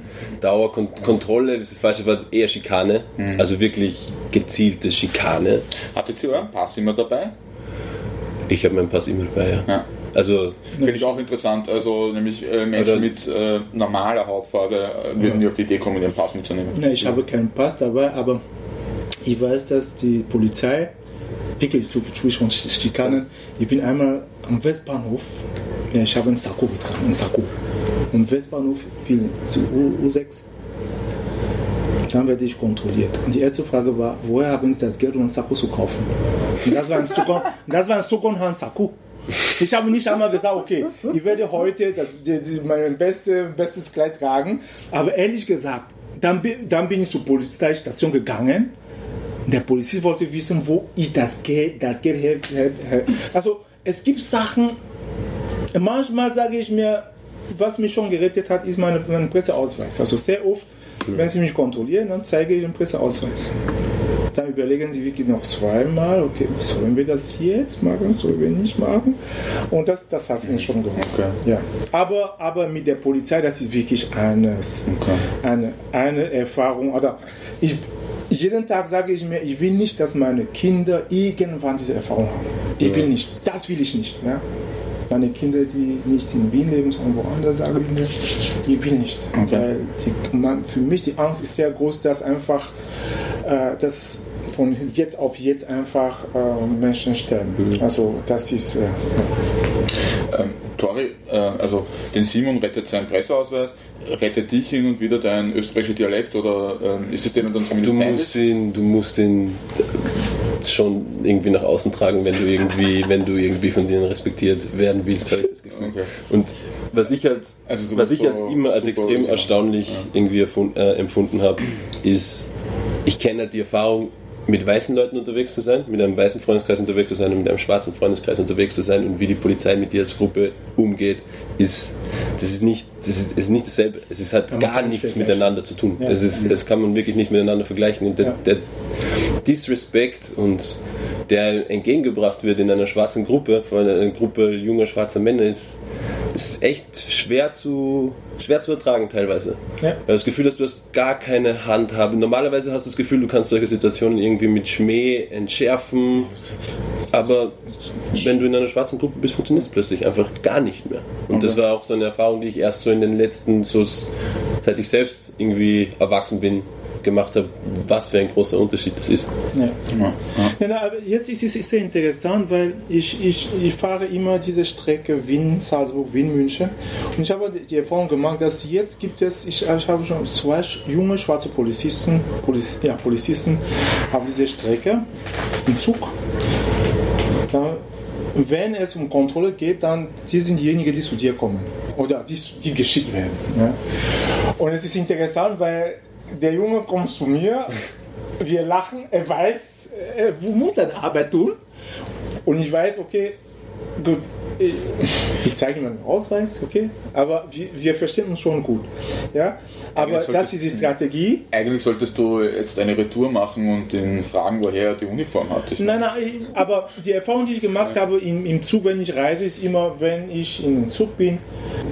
Dauerkontrolle, das ist das falsche Wort, eher Schikane. Mhm. Also wirklich gezielte Schikane. Hattet ihr euren Pass immer dabei? Ich habe meinen Pass immer dabei, ja. ja. Also finde ich auch interessant. Also nämlich äh, Menschen mit äh, normaler Hautfarbe äh, würden ja. nie auf die Idee kommen, ihren Pass mitzunehmen. Nein, ich ja. habe keinen Pass dabei, aber ich weiß, dass die Polizei wirklich zwischen Schikanen. Ich bin einmal am Westbahnhof. Ja, ich habe einen Sakko getragen, einen Sakko. Am Westbahnhof viel zu U6. Dann werde ich kontrolliert. Und die erste Frage war, woher haben Sie das Geld, um einen Sakko zu kaufen? Und das war ein Second-Hand-Sakko. Ich habe nicht einmal gesagt, okay, ich werde heute das, die, die, mein beste, bestes Kleid tragen. Aber ehrlich gesagt, dann, dann bin ich zur Polizeistation gegangen. Der Polizist wollte wissen, wo ich das Geld, das Geld her, her, her. Also es gibt Sachen, manchmal sage ich mir, was mich schon gerettet hat, ist mein, mein Presseausweis. Also sehr oft, wenn sie mich kontrollieren, dann zeige ich den Presseausweis. Dann überlegen sie wirklich noch zweimal, okay, sollen wir das jetzt machen, sollen wir nicht machen? Und das, das hat uns schon gemacht. Okay. Ja. Aber, aber mit der Polizei, das ist wirklich eine, okay. eine, eine Erfahrung. Oder ich, jeden Tag sage ich mir, ich will nicht, dass meine Kinder irgendwann diese Erfahrung haben. Ich will nicht, das will ich nicht. Ja? Meine Kinder, die nicht in Wien leben, sondern woanders, sage ich mir, ich will nicht. Okay. Weil die, man, für mich die Angst ist sehr groß, dass einfach äh, das von jetzt auf jetzt einfach äh, Menschen sterben. Mhm. Also das ist. Äh, ähm, Tori, äh, also den Simon rettet seinen Presseausweis, rettet dich hin und wieder dein österreichischer Dialekt oder ähm, ist es denen dann zumindest du musst ihn, Du musst ihn schon irgendwie nach außen tragen, wenn du irgendwie, wenn du irgendwie von denen respektiert werden willst, habe ich das Gefühl. Okay. Und was ich halt, also was ich halt immer als extrem erstaunlich ja. irgendwie erfunden, äh, empfunden habe, ist, ich kenne halt die Erfahrung, mit weißen Leuten unterwegs zu sein, mit einem weißen Freundeskreis unterwegs zu sein und mit einem schwarzen Freundeskreis unterwegs zu sein und wie die Polizei mit dir als Gruppe umgeht, ist das ist nicht das ist, ist nicht dasselbe. Es ist halt gar nichts miteinander zu tun. Ja. Es ist, das kann man wirklich nicht miteinander vergleichen. Und der, ja. der Disrespect und der entgegengebracht wird in einer schwarzen Gruppe, von einer Gruppe junger schwarzer Männer, ist, ist echt schwer zu, schwer zu ertragen teilweise. Ja. Das Gefühl hast, du hast gar keine Handhabe. Normalerweise hast du das Gefühl, du kannst solche Situationen irgendwie mit Schmäh entschärfen, aber wenn du in einer schwarzen Gruppe bist, funktioniert es plötzlich einfach gar nicht mehr. Und okay. das war auch so eine Erfahrung, die ich erst so in den letzten, so seit ich selbst irgendwie erwachsen bin, gemacht habe, was für ein großer Unterschied das ist. Ja. Ja. Ja. ja aber jetzt ist es sehr interessant, weil ich, ich, ich fahre immer diese Strecke Wien, Salzburg, Wien, München und ich habe die Erfahrung gemacht, dass jetzt gibt es, ich, ich habe schon zwei junge schwarze Polizisten, Poliz, ja, Polizisten auf dieser Strecke im Zug. Da, wenn es um Kontrolle geht, dann die sind diejenigen, die zu dir kommen oder die, die geschickt werden. Ja. Und es ist interessant, weil der Junge kommt zu mir, *laughs* wir lachen, er weiß, er muss seine Arbeit tun. Und ich weiß, okay, gut, ich zeige ihm einen Ausweis, okay, aber wir, wir verstehen uns schon gut. Ja? Aber das ist die Strategie. Eigentlich solltest du jetzt eine Retour machen und ihn fragen, woher er die Uniform hat. Nein, nein, aber die Erfahrung, die ich gemacht habe im, im Zug, wenn ich reise, ist immer, wenn ich in den Zug bin,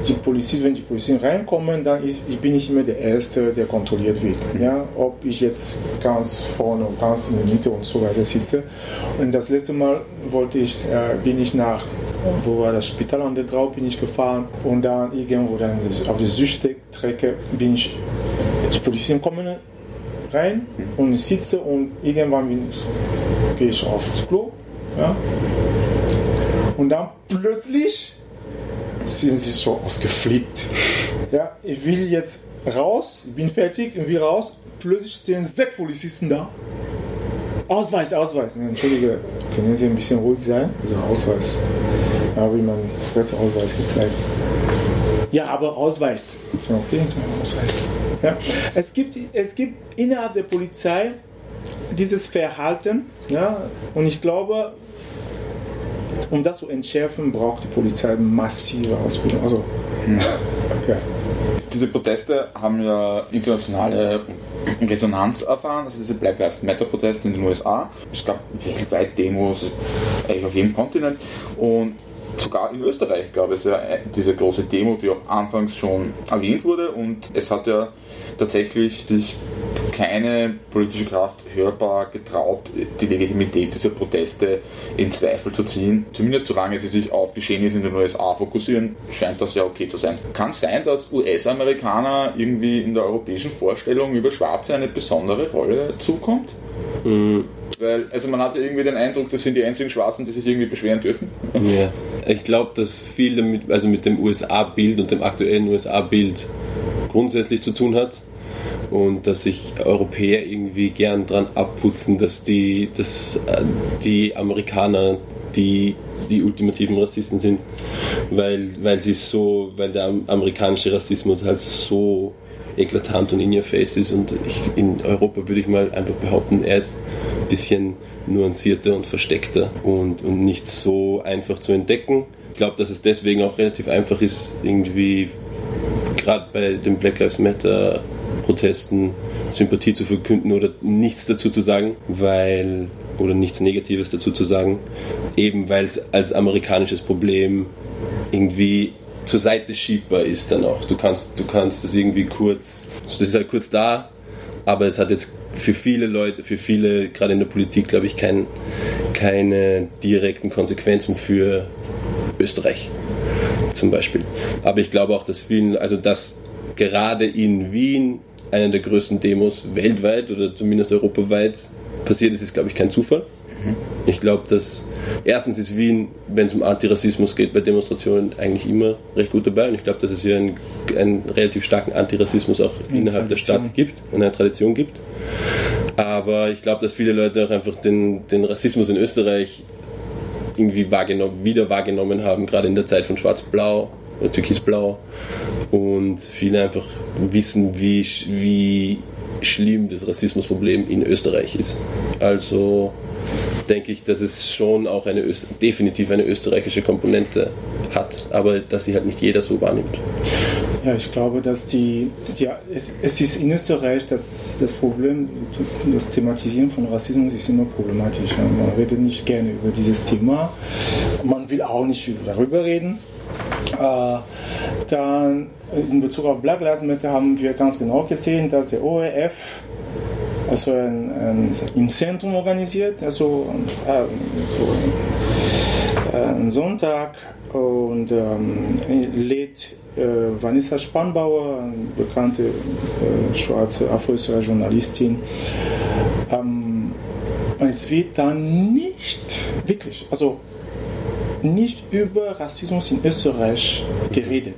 die Polizisten, wenn die Polizisten reinkommen, dann ist, ich bin nicht immer der Erste, der kontrolliert wird. Mhm. Ja? Ob ich jetzt ganz vorne und ganz in der Mitte und so weiter sitze. Und das letzte Mal wollte ich, äh, bin ich nach, wo war das Spital an der Drau, bin ich gefahren und dann irgendwo dann auf der Südstrecke bin ich, die Polizisten kommen rein und ich sitze und irgendwann bin ich, gehe ich aufs Klo. Ja? Und dann plötzlich sind sie so ausgeflippt. *laughs* Ja, ich will jetzt raus, bin fertig, ich will raus. Plötzlich stehen sechs Polizisten da. Ausweis, Ausweis. Entschuldige, können Sie ein bisschen ruhig sein? Also Ausweis. Da habe ich meinen Presseausweis gezeigt. Ja, aber Ausweis. Okay, Ausweis. Ja. Es, gibt, es gibt innerhalb der Polizei dieses Verhalten, ja, und ich glaube, um das zu entschärfen, braucht die Polizei massive Ausbildung. Also, hm. *laughs* ja. Diese Proteste haben ja internationale Resonanz erfahren, also diese Black Lives Matter Proteste in den USA. Es gab weltweit Demos, eigentlich auf jedem Kontinent und sogar in Österreich gab es ja diese große Demo, die auch anfangs schon erwähnt wurde und es hat ja tatsächlich sich keine politische Kraft hörbar getraut, die Legitimität dieser Proteste in Zweifel zu ziehen. Zumindest solange sie sich auf Geschehnisse in den USA fokussieren, scheint das ja okay zu sein. Kann es sein, dass US-Amerikaner irgendwie in der europäischen Vorstellung über Schwarze eine besondere Rolle zukommt? Mhm. Weil, also man hatte irgendwie den Eindruck, das sind die einzigen Schwarzen, die sich irgendwie beschweren dürfen. Ja, ich glaube, dass viel damit, also mit dem USA-Bild und dem aktuellen USA-Bild grundsätzlich zu tun hat und dass sich Europäer irgendwie gern dran abputzen, dass die, dass äh, die Amerikaner die, die ultimativen Rassisten sind, weil, weil sie so, weil der amerikanische Rassismus halt so eklatant und in your face ist und ich, in Europa würde ich mal einfach behaupten, er ist ein bisschen nuancierter und versteckter und, und nicht so einfach zu entdecken. Ich glaube, dass es deswegen auch relativ einfach ist, irgendwie gerade bei den Black Lives Matter Protesten Sympathie zu verkünden oder nichts dazu zu sagen, weil oder nichts Negatives dazu zu sagen, eben weil es als amerikanisches Problem irgendwie zur Seite schiebbar ist dann auch. Du kannst, du kannst das irgendwie kurz, das ist halt kurz da, aber es hat jetzt für viele Leute, für viele, gerade in der Politik, glaube ich, kein, keine direkten Konsequenzen für Österreich zum Beispiel. Aber ich glaube auch, dass vielen, also dass gerade in Wien einer der größten Demos weltweit oder zumindest europaweit passiert ist, ist, glaube ich, kein Zufall. Mhm. Ich glaube, dass erstens ist Wien, wenn es um Antirassismus geht, bei Demonstrationen eigentlich immer recht gut dabei. Und ich glaube, dass es hier einen, einen relativ starken Antirassismus auch in innerhalb der Stadt gibt und eine Tradition gibt. Aber ich glaube, dass viele Leute auch einfach den, den Rassismus in Österreich irgendwie wahrgenommen, wieder wahrgenommen haben, gerade in der Zeit von Schwarz-Blau oder Türkis-Blau. Und viele einfach wissen, wie, wie schlimm das Rassismusproblem in Österreich ist. Also denke ich, dass es schon auch eine definitiv eine österreichische Komponente hat, aber dass sie halt nicht jeder so wahrnimmt. Ja, ich glaube, dass die, die es, es, ist in Österreich das, das Problem, das, das, Thematisieren von Rassismus ist immer problematisch. Man redet nicht gerne über dieses Thema, man will auch nicht darüber reden. Äh, dann in Bezug auf Black Lives Matter haben wir ganz genau gesehen, dass der ORF also ein, ein, im Zentrum organisiert, also äh, so ein Sonntag und ähm, lädt äh, Vanessa Spannbauer, eine bekannte äh, schwarze afroösterreichische Journalistin. Ähm, es wird dann nicht wirklich, also nicht über Rassismus in Österreich geredet.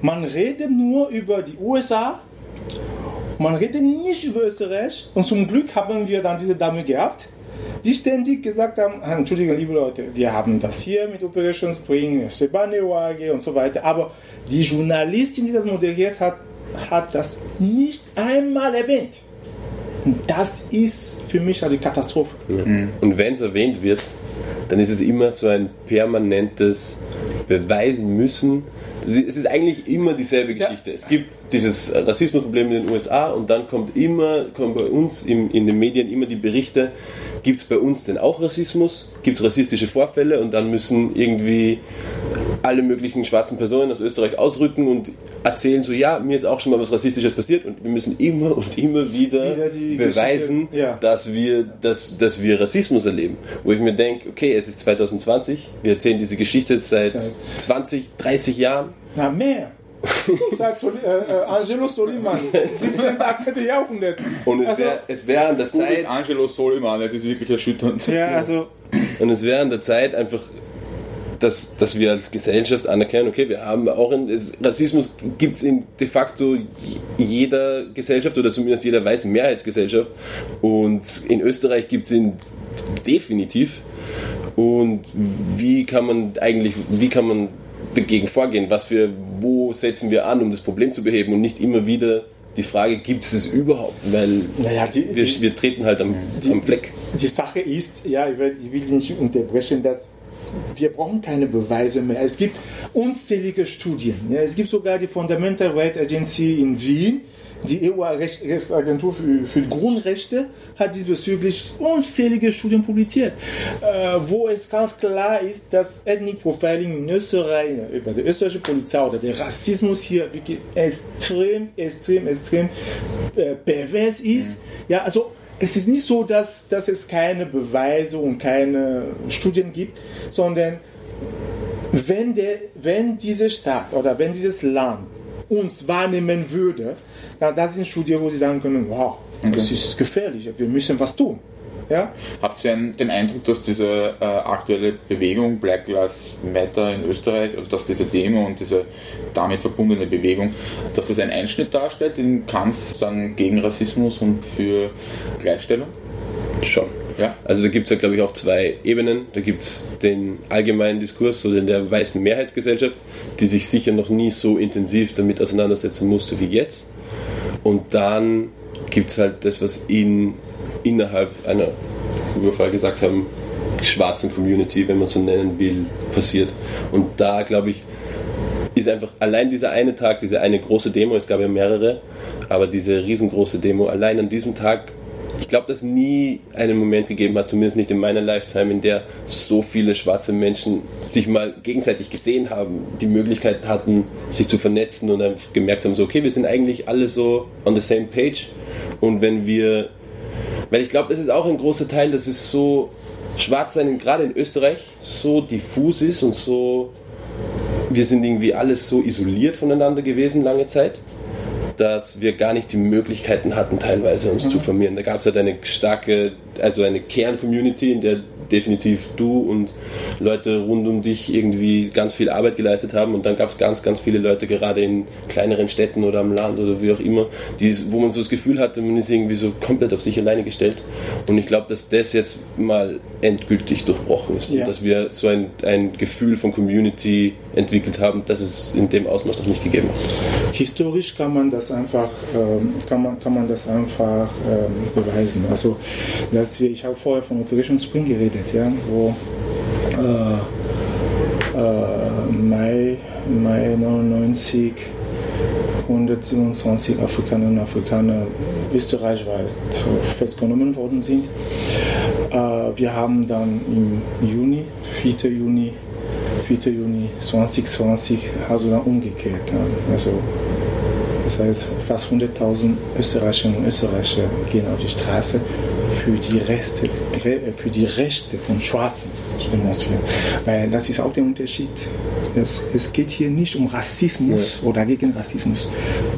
Man redet nur über die USA, man redet nicht über Österreich und zum Glück haben wir dann diese Dame gehabt, die ständig gesagt haben, ah, Entschuldigung, liebe Leute, wir haben das hier mit Operation Spring, Sebanewage und so weiter, aber die Journalistin, die das moderiert hat, hat das nicht einmal erwähnt. Und das ist für mich eine Katastrophe. Ja. Und wenn es erwähnt wird, dann ist es immer so ein permanentes Beweisen müssen. Es ist eigentlich immer dieselbe Geschichte. Ja. Es gibt dieses Rassismusproblem in den USA und dann kommt immer, kommen bei uns in, in den Medien immer die Berichte, gibt es bei uns denn auch Rassismus? Gibt es rassistische Vorfälle? Und dann müssen irgendwie alle möglichen schwarzen Personen aus Österreich ausrücken und erzählen so, ja, mir ist auch schon mal was Rassistisches passiert und wir müssen immer und immer wieder, wieder beweisen, ja. dass, wir, dass, dass wir Rassismus erleben. Wo ich mir denke, okay, es ist 2020, wir erzählen diese Geschichte seit 20, 30 Jahren. Na, mehr. Seit Soli, äh, äh, Angelo Soliman, 17. 18. Jahrhundert. Und es wäre also, wär an der Zeit. Angelo Soliman, das ist wirklich erschütternd. Ja, also. Und es wäre an der Zeit einfach dass, dass wir als Gesellschaft anerkennen, okay, wir haben auch einen, Rassismus gibt es in de facto jeder Gesellschaft oder zumindest jeder weißen Mehrheitsgesellschaft und in Österreich gibt es ihn definitiv und wie kann man eigentlich, wie kann man dagegen vorgehen, was wir, wo setzen wir an, um das Problem zu beheben und nicht immer wieder die Frage, gibt es es überhaupt? Weil naja, die, wir, die, wir, treten halt am, die, am Fleck. Die Sache ist, ja, ich will, ich will nicht unterbrechen, dass wir brauchen keine Beweise mehr. Es gibt unzählige Studien. Ja, es gibt sogar die Fundamental Rights Agency in Wien, die EU-Agentur für, für, Grundrechte hat diesbezüglich unzählige Studien publiziert, äh, wo es ganz klar ist, dass Ethnic Profiling in Österreich, über die österreichische Polizei oder der Rassismus hier wirklich extrem, extrem, extrem äh, pervers ist. Mhm. Ja, also es ist nicht so, dass, dass es keine Beweise und keine Studien gibt, sondern wenn, der, wenn diese Stadt oder wenn dieses Land uns wahrnehmen würde, dann das sind Studien, wo sie sagen können, wow, das ist gefährlich, wir müssen was tun. Ja? Habt ihr den Eindruck, dass diese äh, aktuelle Bewegung Black Lives Matter in Österreich, also dass diese Demo und diese damit verbundene Bewegung, dass es einen Einschnitt darstellt im Kampf dann gegen Rassismus und für Gleichstellung? Schon. Ja. Also da gibt es ja, glaube ich, auch zwei Ebenen. Da gibt es den allgemeinen Diskurs, so in der weißen Mehrheitsgesellschaft, die sich sicher noch nie so intensiv damit auseinandersetzen musste wie jetzt. Und dann gibt es halt das, was in innerhalb einer, wie wir vorher gesagt haben, schwarzen Community, wenn man so nennen will, passiert. Und da glaube ich, ist einfach allein dieser eine Tag, diese eine große Demo, es gab ja mehrere, aber diese riesengroße Demo, allein an diesem Tag, ich glaube, dass nie einen Moment gegeben hat, zumindest nicht in meiner Lifetime, in der so viele schwarze Menschen sich mal gegenseitig gesehen haben, die Möglichkeit hatten, sich zu vernetzen und dann gemerkt haben, so, okay, wir sind eigentlich alle so on the same page. Und wenn wir, weil ich glaube, das ist auch ein großer Teil, dass es so schwarz sein, gerade in Österreich, so diffus ist und so wir sind irgendwie alles so isoliert voneinander gewesen lange Zeit, dass wir gar nicht die Möglichkeiten hatten, teilweise uns mhm. zu formieren. Da gab es halt eine starke, also eine Kern-Community, in der definitiv du und Leute rund um dich irgendwie ganz viel Arbeit geleistet haben und dann gab es ganz, ganz viele Leute, gerade in kleineren Städten oder am Land oder wie auch immer, die, wo man so das Gefühl hatte, man ist irgendwie so komplett auf sich alleine gestellt. Und ich glaube, dass das jetzt mal endgültig durchbrochen ist ja. dass wir so ein, ein Gefühl von Community entwickelt haben, das es in dem Ausmaß noch nicht gegeben hat. Historisch kann man das einfach, ähm, kann man, kann man das einfach ähm, beweisen. Also, dass wir, ich habe vorher von Operation Spring geredet, ja, wo äh, äh, Mai, Mai 99 127 Afrikanerinnen und Afrikaner österreichweit festgenommen worden sind. Äh, wir haben dann im Juni, 4. Juni 4. Juni 2020 also dann umgekehrt. Also, das heißt, fast 100.000 Österreicherinnen und Österreicher gehen auf die Straße für die, Reste, für die Rechte von Schwarzen zu demonstrieren. Weil das ist auch der Unterschied. Es, es geht hier nicht um Rassismus ja. oder gegen Rassismus.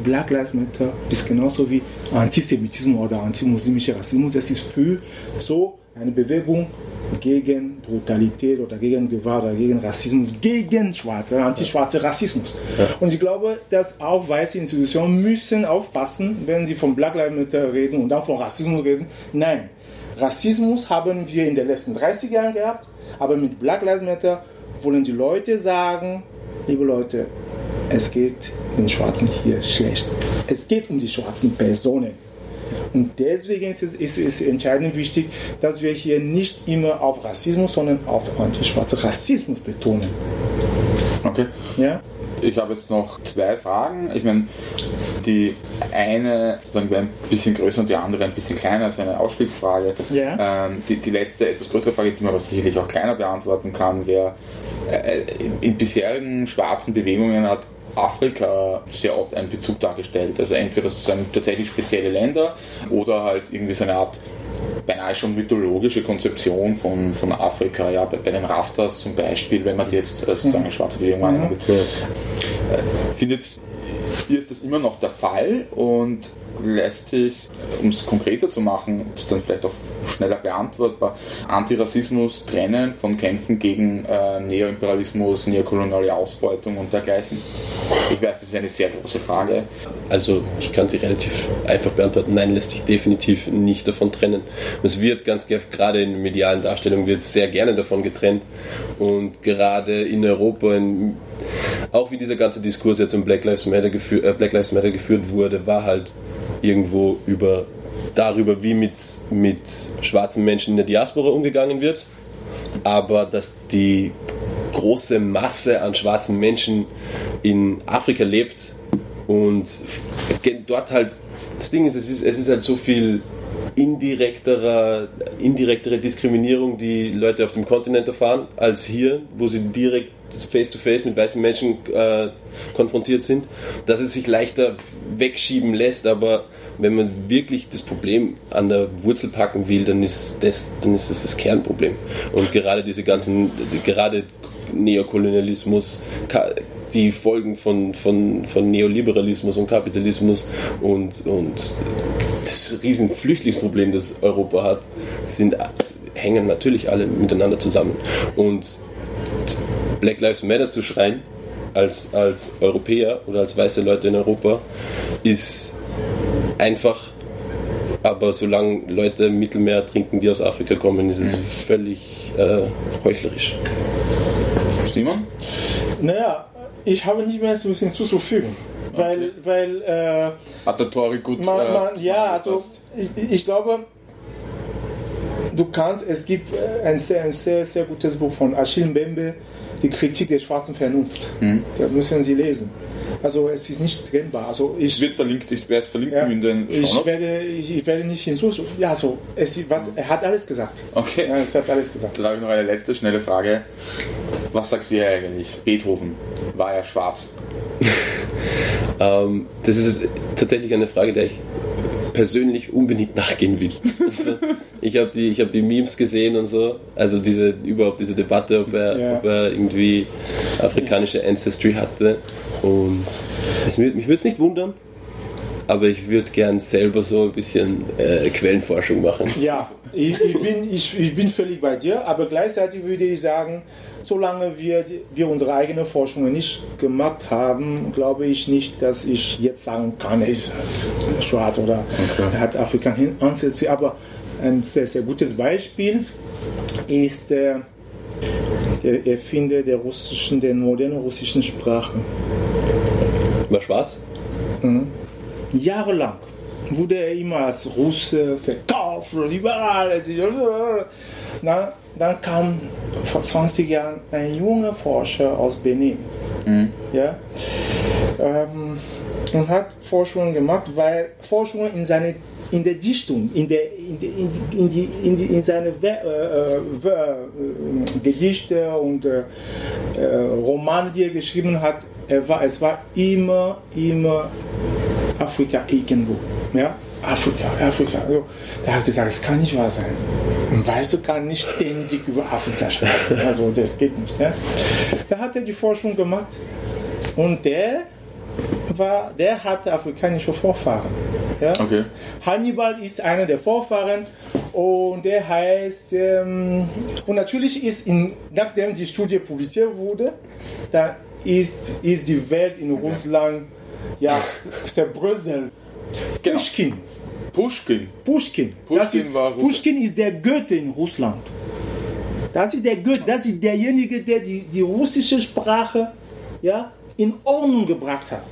Black Lives Matter ist genauso wie Antisemitismus oder antimuslimischer Rassismus. Das ist für so eine Bewegung gegen Brutalität oder gegen Gewalt oder gegen Rassismus, gegen Schwarze, antischwarze Rassismus. Ja. Und ich glaube, dass auch weiße Institutionen müssen aufpassen, wenn sie von Black Lives Matter reden und auch von Rassismus reden. Nein, Rassismus haben wir in den letzten 30 Jahren gehabt, aber mit Black Lives Matter wollen die Leute sagen, liebe Leute, es geht den Schwarzen hier schlecht. Es geht um die schwarzen Personen. Und deswegen ist es, ist es entscheidend wichtig, dass wir hier nicht immer auf Rassismus, sondern auf antischwarzen Rassismus betonen. Okay. Ja? Ich habe jetzt noch zwei Fragen. Ich meine, die eine sozusagen ein bisschen größer und die andere ein bisschen kleiner, also eine Ausstiegsfrage. Ja. Ähm, die, die letzte etwas größere Frage, die man aber sicherlich auch kleiner beantworten kann, wäre, äh, in, in bisherigen schwarzen Bewegungen hat Afrika sehr oft einen Bezug dargestellt. Also entweder sozusagen tatsächlich spezielle Länder oder halt irgendwie so eine Art beinahe schon mythologische Konzeption von, von Afrika, ja, bei, bei den Rastas zum Beispiel, wenn man jetzt äh, sozusagen eine schwarze Bewegung mhm. anguckt. Äh, findet hier ist das immer noch der Fall und lässt sich, um es konkreter zu machen, ist dann vielleicht auch schneller beantwortbar, Antirassismus trennen von Kämpfen gegen äh, Neoimperialismus, neokoloniale Ausbeutung und dergleichen? Ich weiß, das ist eine sehr große Frage. Also ich kann sie relativ einfach beantworten. Nein, lässt sich definitiv nicht davon trennen. Es wird ganz gerade in medialen Darstellungen wird sehr gerne davon getrennt und gerade in Europa, in, auch wie dieser ganze Diskurs jetzt um Black Lives Matter, geführ, äh, Black Lives Matter geführt wurde, war halt irgendwo über, darüber, wie mit, mit schwarzen Menschen in der Diaspora umgegangen wird, aber dass die große Masse an schwarzen Menschen in Afrika lebt und dort halt, das Ding ist, es ist, es ist halt so viel indirektere, indirektere Diskriminierung, die Leute auf dem Kontinent erfahren, als hier, wo sie direkt face-to-face -face mit weißen Menschen äh, konfrontiert sind, dass es sich leichter wegschieben lässt, aber wenn man wirklich das Problem an der Wurzel packen will, dann ist das, dann ist das das Kernproblem. Und gerade diese ganzen, gerade Neokolonialismus, die Folgen von, von, von Neoliberalismus und Kapitalismus und, und das riesen Flüchtlingsproblem, das Europa hat, sind, hängen natürlich alle miteinander zusammen. Und Black Lives Matter zu schreien als, als Europäer oder als weiße Leute in Europa ist einfach, aber solange Leute Mittelmeer trinken, die aus Afrika kommen, ist es mhm. völlig äh, heuchlerisch. Simon? Naja, ich habe nicht mehr so hinzuzufügen. Weil, okay. weil äh, hat der Tori gut man, äh, man, Ja, also ich, ich, glaube, du kannst, es gibt ein sehr, ein sehr, sehr gutes Buch von Achille Mbembe, die Kritik der schwarzen Vernunft. Mhm. Das müssen Sie lesen. Also es ist nicht trennbar. Also ich wird verlinkt, ich werde es verlinken ja, in den ich werde, ich, ich, werde nicht hinzufügen. Ja, so es, was, er hat alles gesagt. Okay. Ja, es hat alles gesagt. Dann habe ich noch eine letzte schnelle Frage. Was sagst du eigentlich? Beethoven war er schwarz? *laughs* ähm, das ist tatsächlich eine Frage, der ich persönlich unbedingt nachgehen will. Also, ich habe die, hab die Memes gesehen und so, also diese, überhaupt diese Debatte, ob er, ja. ob er irgendwie afrikanische Ancestry hatte. Und ich, mich würde es nicht wundern, aber ich würde gern selber so ein bisschen äh, Quellenforschung machen. Ja, ich, ich, bin, ich, ich bin völlig bei dir, aber gleichzeitig würde ich sagen, solange wir, wir unsere eigene Forschung nicht gemacht haben, glaube ich nicht, dass ich jetzt sagen kann, er ist schwarz oder okay. er hat Afrikaner Ancestry. Aber ein sehr, sehr gutes Beispiel ist der, der Erfinder der russischen, der modernen russischen Sprache. War schwarz? Mhm. Jahrelang wurde er immer als Russe verkauft, liberal. Also, na, dann kam vor 20 Jahren ein junger Forscher aus Benin. Mhm. Ja, ähm, und hat Forschungen gemacht, weil Forschungen in seine in der Dichtung, in, der, in, die, in, die, in, die, in seine äh, äh, äh, Gedichte und äh, äh, Romane, die er geschrieben hat, er war, es war immer, immer Afrika irgendwo. Ja? Afrika, Afrika. Also, der hat gesagt, es kann nicht wahr sein. Ein Weißer kann nicht ständig über Afrika schreiben. Also das geht nicht. Ja? Da hat er die Forschung gemacht und der war, der hatte afrikanische Vorfahren. Ja? Okay. Hannibal ist einer der Vorfahren und der heißt, ähm, und natürlich ist, in, nachdem die Studie publiziert wurde, da ist, ist die Welt in Russland ja, zerbröselt. Genau. Pushkin. Pushkin. Pushkin. Pushkin, ist, war Pushkin ist der Goethe in Russland. Das ist der Goethe, das ist derjenige, der die, die russische Sprache ja, in Ordnung gebracht hat.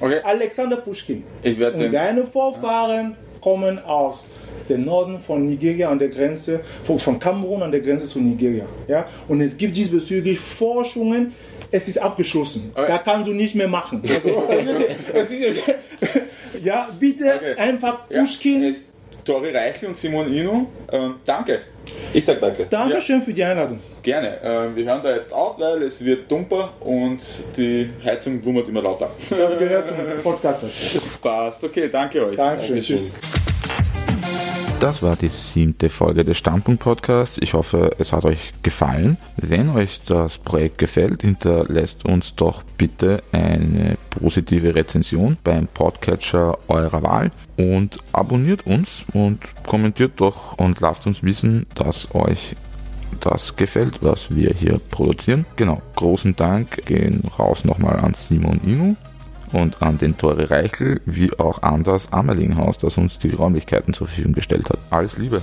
Okay. Alexander Pushkin. Und seine Vorfahren kommen aus dem Norden von Nigeria an der Grenze, von Kamerun an der Grenze zu Nigeria. Ja? Und es gibt diesbezüglich Forschungen, es ist abgeschlossen. Okay. Da kannst du nicht mehr machen. *laughs* Also, ist, ja, bitte okay. einfach Pushkin. Ja, Tori Reichel und Simon Inu, äh, danke. Ich sag danke. Dankeschön ja. für die Einladung. Gerne. Äh, wir hören da jetzt auf, weil es wird dumper und die Heizung wummert immer lauter. Das gehört zum Podcast. Passt, okay, danke euch. Dankeschön. Dankeschön. Tschüss. Das war die siebte Folge des Standpunkt Podcasts. Ich hoffe, es hat euch gefallen. Wenn euch das Projekt gefällt, hinterlässt uns doch bitte eine positive Rezension beim Podcatcher eurer Wahl und abonniert uns und kommentiert doch und lasst uns wissen, dass euch das gefällt, was wir hier produzieren. Genau, großen Dank gehen raus nochmal an Simon Inu und an den Tore Reichel wie auch an das Ammerlinghaus, das uns die Räumlichkeiten zur Verfügung gestellt hat. Alles Liebe!